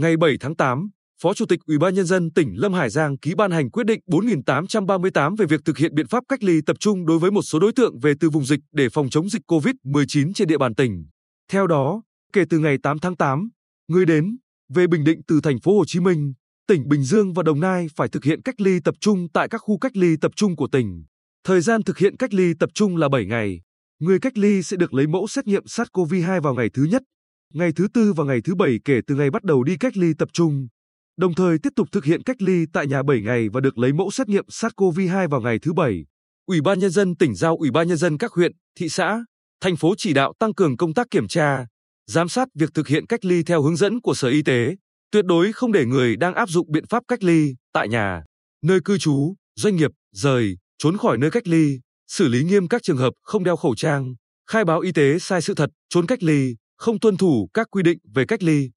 Ngày 7 tháng 8, Phó Chủ tịch Ủy ban nhân dân tỉnh Lâm Hải Giang ký ban hành quyết định 4838 về việc thực hiện biện pháp cách ly tập trung đối với một số đối tượng về từ vùng dịch để phòng chống dịch COVID-19 trên địa bàn tỉnh. Theo đó, kể từ ngày 8 tháng 8, người đến về Bình Định từ thành phố Hồ Chí Minh, tỉnh Bình Dương và Đồng Nai phải thực hiện cách ly tập trung tại các khu cách ly tập trung của tỉnh. Thời gian thực hiện cách ly tập trung là 7 ngày. Người cách ly sẽ được lấy mẫu xét nghiệm SARS-CoV-2 vào ngày thứ nhất, ngày thứ tư và ngày thứ bảy kể từ ngày bắt đầu đi cách ly tập trung. Đồng thời tiếp tục thực hiện cách ly tại nhà 7 ngày và được lấy mẫu xét nghiệm SARS-CoV-2 vào ngày thứ bảy. Ủy ban nhân dân tỉnh giao Ủy ban nhân dân các huyện, thị xã, thành phố chỉ đạo tăng cường công tác kiểm tra, giám sát việc thực hiện cách ly theo hướng dẫn của Sở Y tế, tuyệt đối không để người đang áp dụng biện pháp cách ly tại nhà, nơi cư trú, doanh nghiệp rời, trốn khỏi nơi cách ly, xử lý nghiêm các trường hợp không đeo khẩu trang, khai báo y tế sai sự thật, trốn cách ly, không tuân thủ các quy định về cách ly.